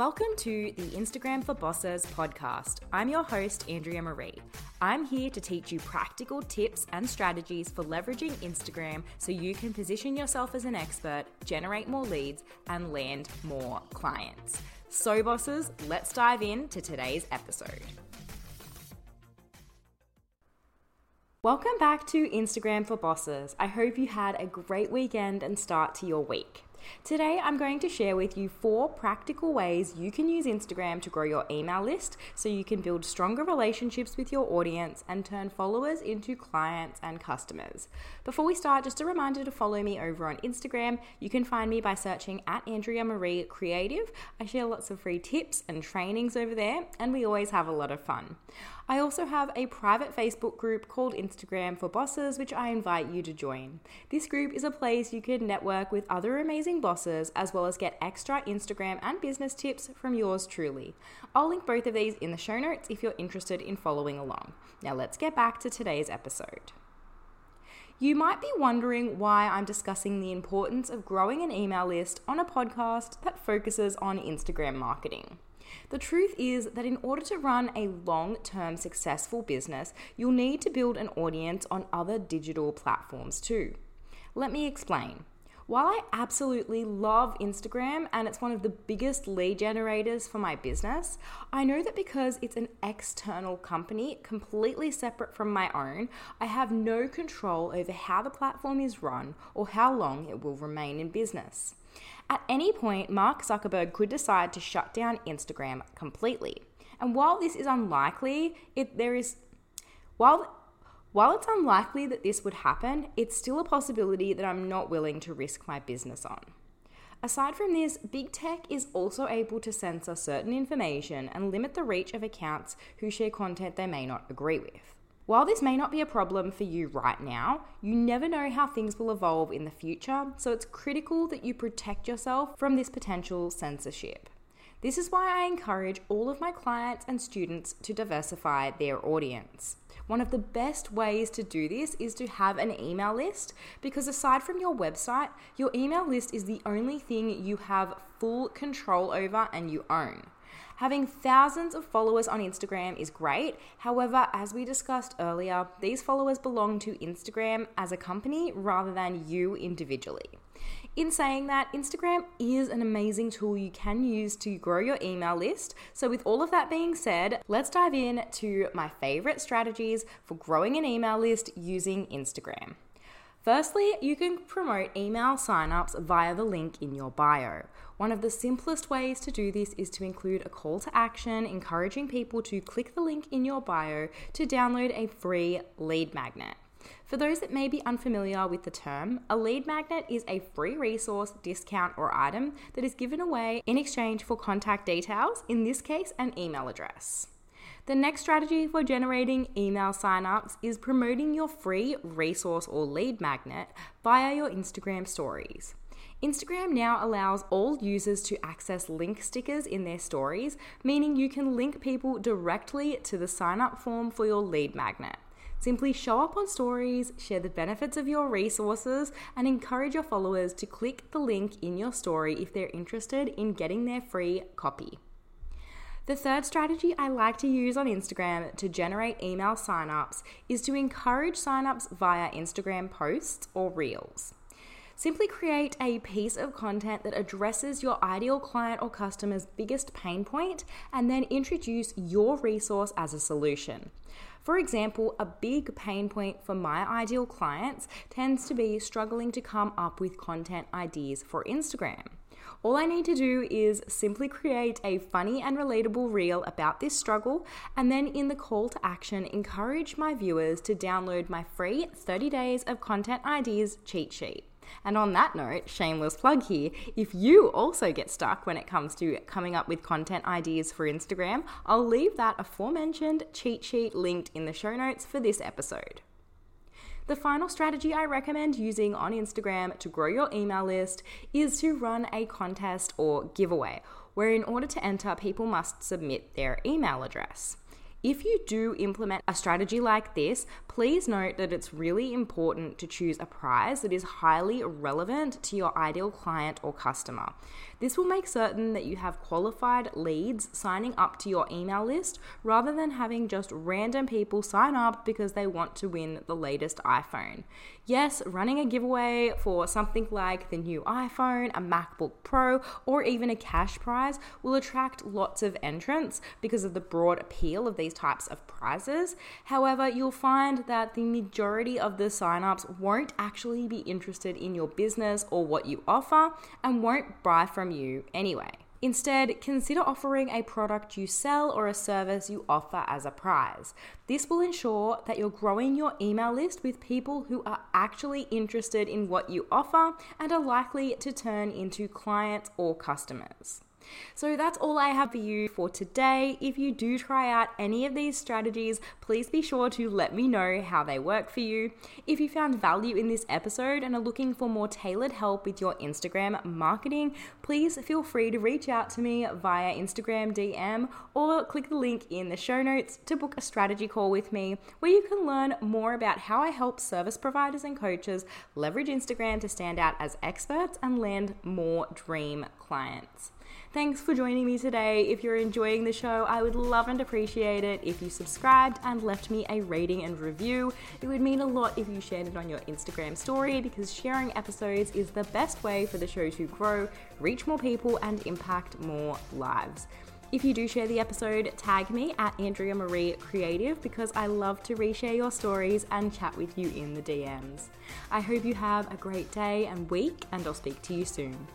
Welcome to the Instagram for Bosses podcast. I'm your host, Andrea Marie. I'm here to teach you practical tips and strategies for leveraging Instagram so you can position yourself as an expert, generate more leads, and land more clients. So, bosses, let's dive into today's episode. Welcome back to Instagram for Bosses. I hope you had a great weekend and start to your week. Today, I'm going to share with you four practical ways you can use Instagram to grow your email list so you can build stronger relationships with your audience and turn followers into clients and customers. Before we start, just a reminder to follow me over on Instagram. You can find me by searching at Andrea Marie Creative. I share lots of free tips and trainings over there, and we always have a lot of fun. I also have a private Facebook group called Instagram for Bosses, which I invite you to join. This group is a place you can network with other amazing bosses as well as get extra Instagram and business tips from yours truly. I'll link both of these in the show notes if you're interested in following along. Now, let's get back to today's episode. You might be wondering why I'm discussing the importance of growing an email list on a podcast that focuses on Instagram marketing. The truth is that in order to run a long term successful business, you'll need to build an audience on other digital platforms too. Let me explain. While I absolutely love Instagram and it's one of the biggest lead generators for my business, I know that because it's an external company completely separate from my own, I have no control over how the platform is run or how long it will remain in business. At any point, Mark Zuckerberg could decide to shut down Instagram completely. And while this is unlikely, it there is while while it's unlikely that this would happen, it's still a possibility that I'm not willing to risk my business on. Aside from this, big tech is also able to censor certain information and limit the reach of accounts who share content they may not agree with. While this may not be a problem for you right now, you never know how things will evolve in the future, so it's critical that you protect yourself from this potential censorship. This is why I encourage all of my clients and students to diversify their audience. One of the best ways to do this is to have an email list because aside from your website, your email list is the only thing you have full control over and you own. Having thousands of followers on Instagram is great. However, as we discussed earlier, these followers belong to Instagram as a company rather than you individually. In saying that, Instagram is an amazing tool you can use to grow your email list. So, with all of that being said, let's dive in to my favorite strategies for growing an email list using Instagram. Firstly, you can promote email signups via the link in your bio. One of the simplest ways to do this is to include a call to action encouraging people to click the link in your bio to download a free lead magnet. For those that may be unfamiliar with the term, a lead magnet is a free resource, discount, or item that is given away in exchange for contact details, in this case, an email address. The next strategy for generating email signups is promoting your free resource or lead magnet via your Instagram stories. Instagram now allows all users to access link stickers in their stories, meaning you can link people directly to the sign up form for your lead magnet. Simply show up on stories, share the benefits of your resources, and encourage your followers to click the link in your story if they're interested in getting their free copy. The third strategy I like to use on Instagram to generate email signups is to encourage signups via Instagram posts or reels. Simply create a piece of content that addresses your ideal client or customer's biggest pain point and then introduce your resource as a solution. For example, a big pain point for my ideal clients tends to be struggling to come up with content ideas for Instagram. All I need to do is simply create a funny and relatable reel about this struggle, and then in the call to action, encourage my viewers to download my free 30 days of content ideas cheat sheet. And on that note, shameless plug here, if you also get stuck when it comes to coming up with content ideas for Instagram, I'll leave that aforementioned cheat sheet linked in the show notes for this episode. The final strategy I recommend using on Instagram to grow your email list is to run a contest or giveaway, where in order to enter, people must submit their email address. If you do implement a strategy like this, please note that it's really important to choose a prize that is highly relevant to your ideal client or customer. This will make certain that you have qualified leads signing up to your email list rather than having just random people sign up because they want to win the latest iPhone. Yes, running a giveaway for something like the new iPhone, a MacBook Pro, or even a cash prize will attract lots of entrants because of the broad appeal of these types of prizes. However, you'll find that the majority of the signups won't actually be interested in your business or what you offer and won't buy from you anyway. Instead, consider offering a product you sell or a service you offer as a prize. This will ensure that you're growing your email list with people who are actually interested in what you offer and are likely to turn into clients or customers. So that's all I have for you for today. If you do try out any of these strategies, please be sure to let me know how they work for you. If you found value in this episode and are looking for more tailored help with your Instagram marketing, please feel free to reach out to me via Instagram DM or click the link in the show notes to book a strategy call with me where you can learn more about how I help service providers and coaches leverage Instagram to stand out as experts and land more dream clients. Thanks for joining me today. If you're enjoying the show, I would love and appreciate it if you subscribed and left me a rating and review. It would mean a lot if you shared it on your Instagram story because sharing episodes is the best way for the show to grow, reach more people, and impact more lives. If you do share the episode, tag me at Andrea Marie Creative because I love to reshare your stories and chat with you in the DMs. I hope you have a great day and week, and I'll speak to you soon.